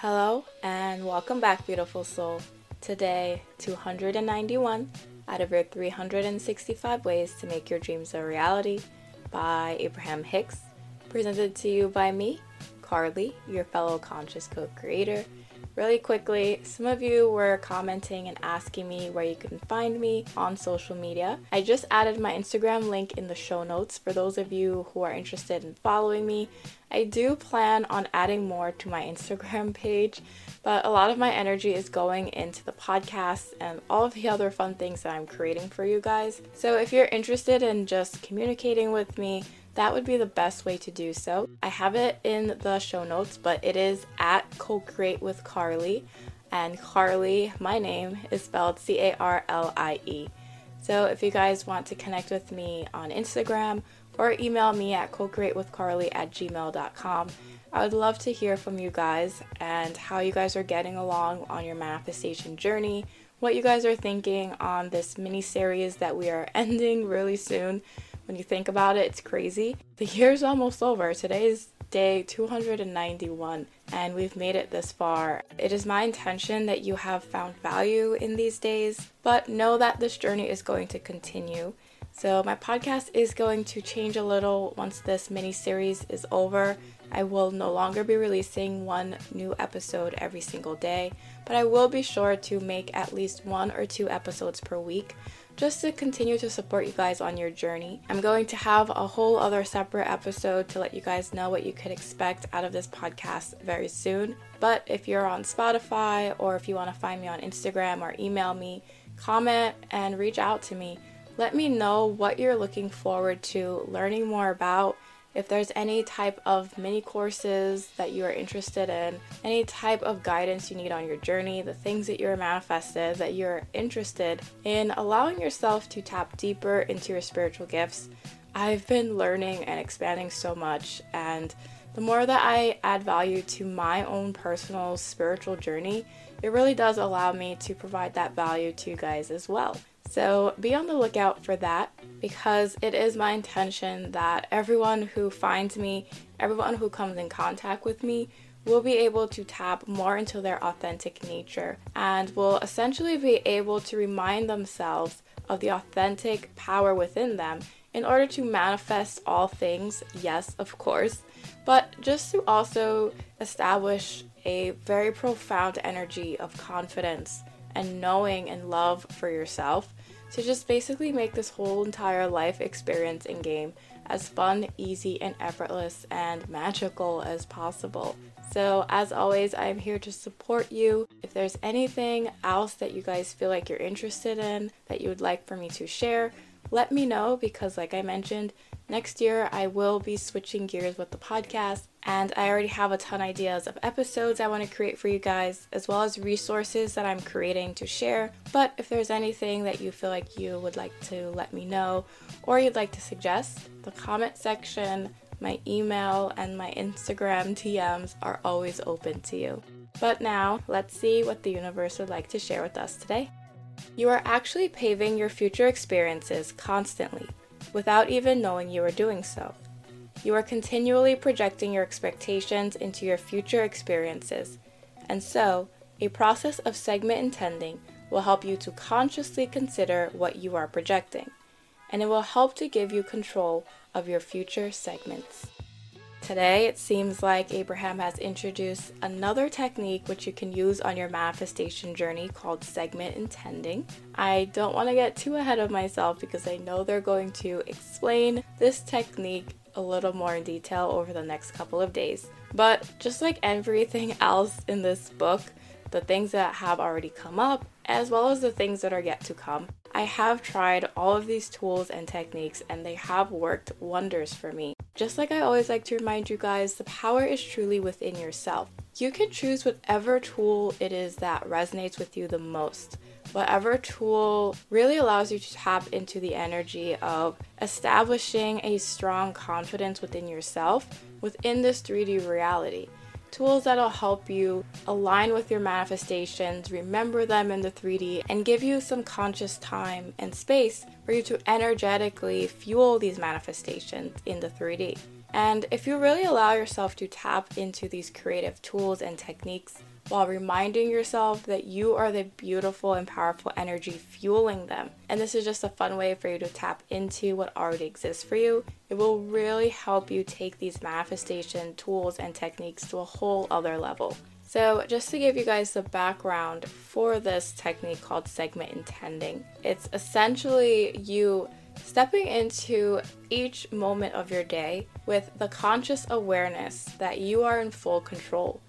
Hello and welcome back, beautiful soul. Today, 291 out of your 365 ways to make your dreams a reality by Abraham Hicks, presented to you by me, Carlie, your fellow conscious co creator Really quickly, some of you were commenting and asking me where you can find me on social media. I just added my Instagram link in the show notes for those of you who are interested in following me. I do plan on adding more to my Instagram page, but a lot of my energy is going into the podcast and all of the other fun things that I'm creating for you guys. So if you're interested in just communicating with me, that would be the best way to do so. I have it in the show notes, but it is at Co Create with Carlie. And Carlie, my name, is spelled C A R L I E. So if you guys want to connect with me on Instagram or email me at cocreatewithcarlie at gmail.com, I would love to hear from you guys and how you guys are getting along on your manifestation journey, what you guys are thinking on this mini series that we are ending really soon. When you think about it, it's crazy. The year's almost over. Today is day 291 and we've made it this far. It is my intention that you have found value in these days, but know that this journey is going to continue. So, my podcast is going to change a little once this mini series is over. I will no longer be releasing one new episode every single day, but I will be sure to make at least one or two episodes per week just to continue to support you guys on your journey. I'm going to have a whole other separate episode to let you guys know what you could expect out of this podcast very soon. But if you're on Spotify or if you want to find me on Instagram or email me, comment and reach out to me. Let me know what you're looking forward to learning more about if there's any type of mini courses that you are interested in, any type of guidance you need on your journey, the things that you're manifested, that you're interested in allowing yourself to tap deeper into your spiritual gifts. I've been learning and expanding so much, and the more that I add value to my own personal spiritual journey, it really does allow me to provide that value to you guys as well. So be on the lookout for that because it is my intention that everyone who finds me, everyone who comes in contact with me, will be able to tap more into their authentic nature and will essentially be able to remind themselves of the authentic power within them in order to manifest all things, yes, of course, but just to also establish a very profound energy of confidence and knowing and love for yourself to just basically make this whole entire life experience in game as fun, easy, and effortless and magical as possible. So, as always, I'm here to support you. If there's anything else that you guys feel like you're interested in that you would like for me to share, let me know because, like I mentioned, next year I will be switching gears with the podcast and I already have a ton of ideas of episodes I want to create for you guys, as well as resources that I'm creating to share. But if there's anything that you feel like you would like to let me know or you'd like to suggest, the comment section, my email, and my Instagram DMs are always open to you. But now, let's see what the universe would like to share with us today. You are actually paving your future experiences constantly without even knowing you are doing so. You are continually projecting your expectations into your future experiences, and so, a process of segment intending will help you to consciously consider what you are projecting, and it will help to give you control of your future segments. Today, it seems like Abraham has introduced another technique which you can use on your manifestation journey called segment intending. I don't want to get too ahead of myself because I know they're going to explain this technique a little more in detail over the next couple of days. But just like everything else in this book, the things that have already come up, as well as the things that are yet to come, I have tried all of these tools and techniques and they have worked wonders for me. Just like I always like to remind you guys, the power is truly within yourself. You can choose whatever tool it is that resonates with you the most whatever tool really allows you to tap into the energy of establishing a strong confidence within yourself within this 3D reality. Tools that'll help you align with your manifestations, remember them in the 3D, and give you some conscious time and space for you to energetically fuel these manifestations in the 3D. And if you really allow yourself to tap into these creative tools and techniques, while reminding yourself that you are the beautiful and powerful energy fueling them. And this is just a fun way for you to tap into what already exists for you. It will really help you take these manifestation tools and techniques to a whole other level. So, just to give you guys the background for this technique called segment intending, it's essentially you stepping into each moment of your day with the conscious awareness that you are in full control.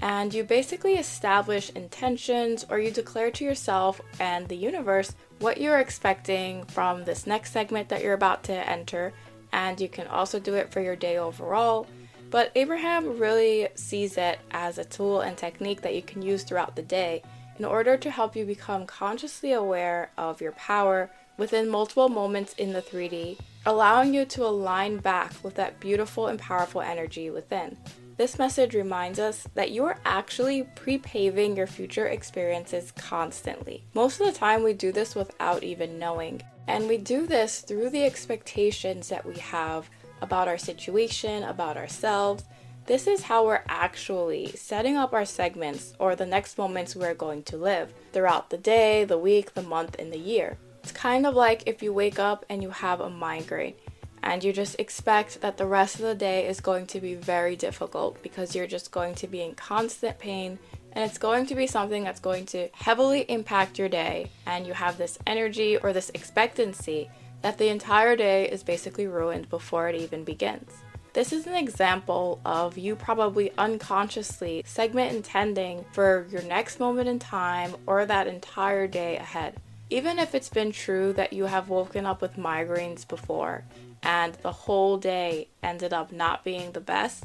And you basically establish intentions or you declare to yourself and the universe what you're expecting from this next segment that you're about to enter. And you can also do it for your day overall. But Abraham really sees it as a tool and technique that you can use throughout the day in order to help you become consciously aware of your power within multiple moments in the 3D, allowing you to align back with that beautiful and powerful energy within. This message reminds us that you are actually pre paving your future experiences constantly. Most of the time, we do this without even knowing. And we do this through the expectations that we have about our situation, about ourselves. This is how we're actually setting up our segments or the next moments we're going to live throughout the day, the week, the month, and the year. It's kind of like if you wake up and you have a migraine and you just expect that the rest of the day is going to be very difficult because you're just going to be in constant pain and it's going to be something that's going to heavily impact your day and you have this energy or this expectancy that the entire day is basically ruined before it even begins. This is an example of you probably unconsciously segment intending for your next moment in time or that entire day ahead. Even if it's been true that you have woken up with migraines before and the whole day ended up not being the best,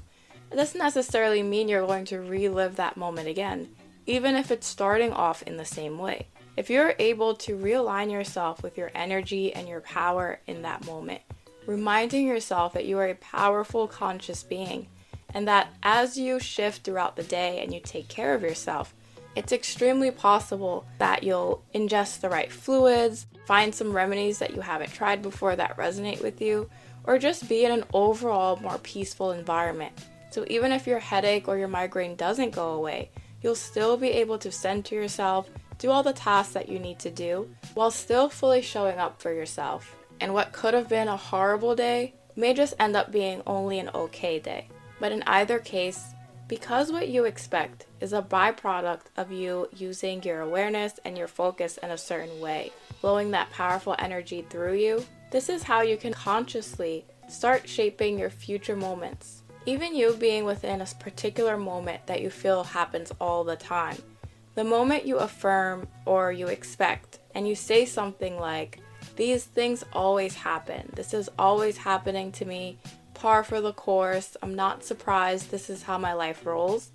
it doesn't necessarily mean you're going to relive that moment again, even if it's starting off in the same way. If you're able to realign yourself with your energy and your power in that moment, reminding yourself that you are a powerful, conscious being, and that as you shift throughout the day and you take care of yourself, it's extremely possible that you'll ingest the right fluids, find some remedies that you haven't tried before that resonate with you, or just be in an overall more peaceful environment. So, even if your headache or your migraine doesn't go away, you'll still be able to center yourself, do all the tasks that you need to do, while still fully showing up for yourself. And what could have been a horrible day may just end up being only an okay day. But in either case, because what you expect is a byproduct of you using your awareness and your focus in a certain way, flowing that powerful energy through you, this is how you can consciously start shaping your future moments. Even you being within a particular moment that you feel happens all the time. The moment you affirm or you expect and you say something like, These things always happen. This is always happening to me par for the course. I'm not surprised. This is how my life rolls.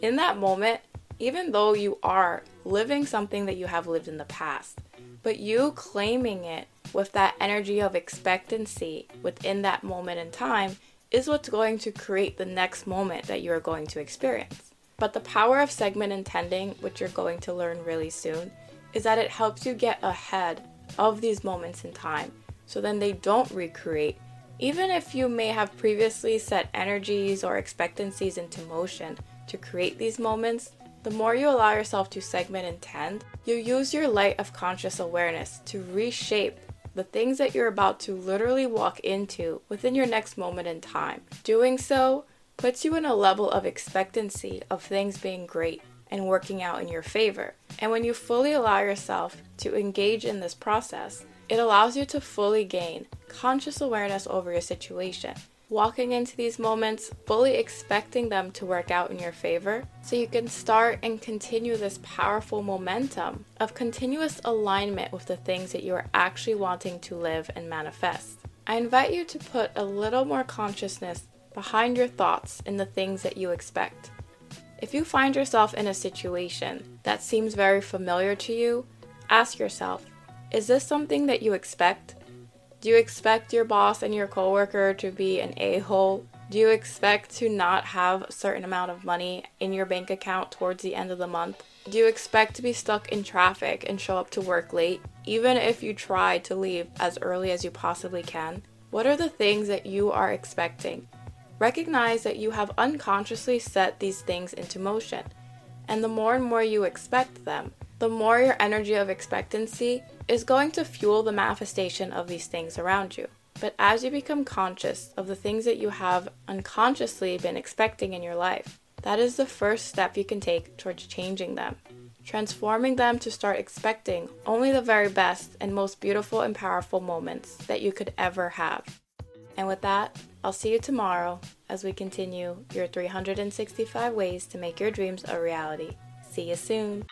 In that moment, even though you are living something that you have lived in the past, but you claiming it with that energy of expectancy within that moment in time is what's going to create the next moment that you are going to experience. But the power of segment intending, which you're going to learn really soon, is that it helps you get ahead of these moments in time so then they don't recreate even if you may have previously set energies or expectancies into motion to create these moments, the more you allow yourself to segment intend, you use your light of conscious awareness to reshape the things that you're about to literally walk into within your next moment in time. Doing so puts you in a level of expectancy of things being great and working out in your favor. And when you fully allow yourself to engage in this process, it allows you to fully gain conscious awareness over your situation, walking into these moments fully expecting them to work out in your favor so you can start and continue this powerful momentum of continuous alignment with the things that you are actually wanting to live and manifest. I invite you to put a little more consciousness behind your thoughts in the things that you expect. If you find yourself in a situation that seems very familiar to you, ask yourself, is this something that you expect? Do you expect your boss and your coworker to be an a-hole? Do you expect to not have a certain amount of money in your bank account towards the end of the month? Do you expect to be stuck in traffic and show up to work late, even if you try to leave as early as you possibly can? What are the things that you are expecting? Recognize that you have unconsciously set these things into motion. And the more and more you expect them, the more your energy of expectancy is going to fuel the manifestation of these things around you. But as you become conscious of the things that you have unconsciously been expecting in your life, that is the first step you can take towards changing them, transforming them to start expecting only the very best and most beautiful and powerful moments that you could ever have. And with that, I'll see you tomorrow as we continue your 365 ways to make your dreams a reality. See you soon.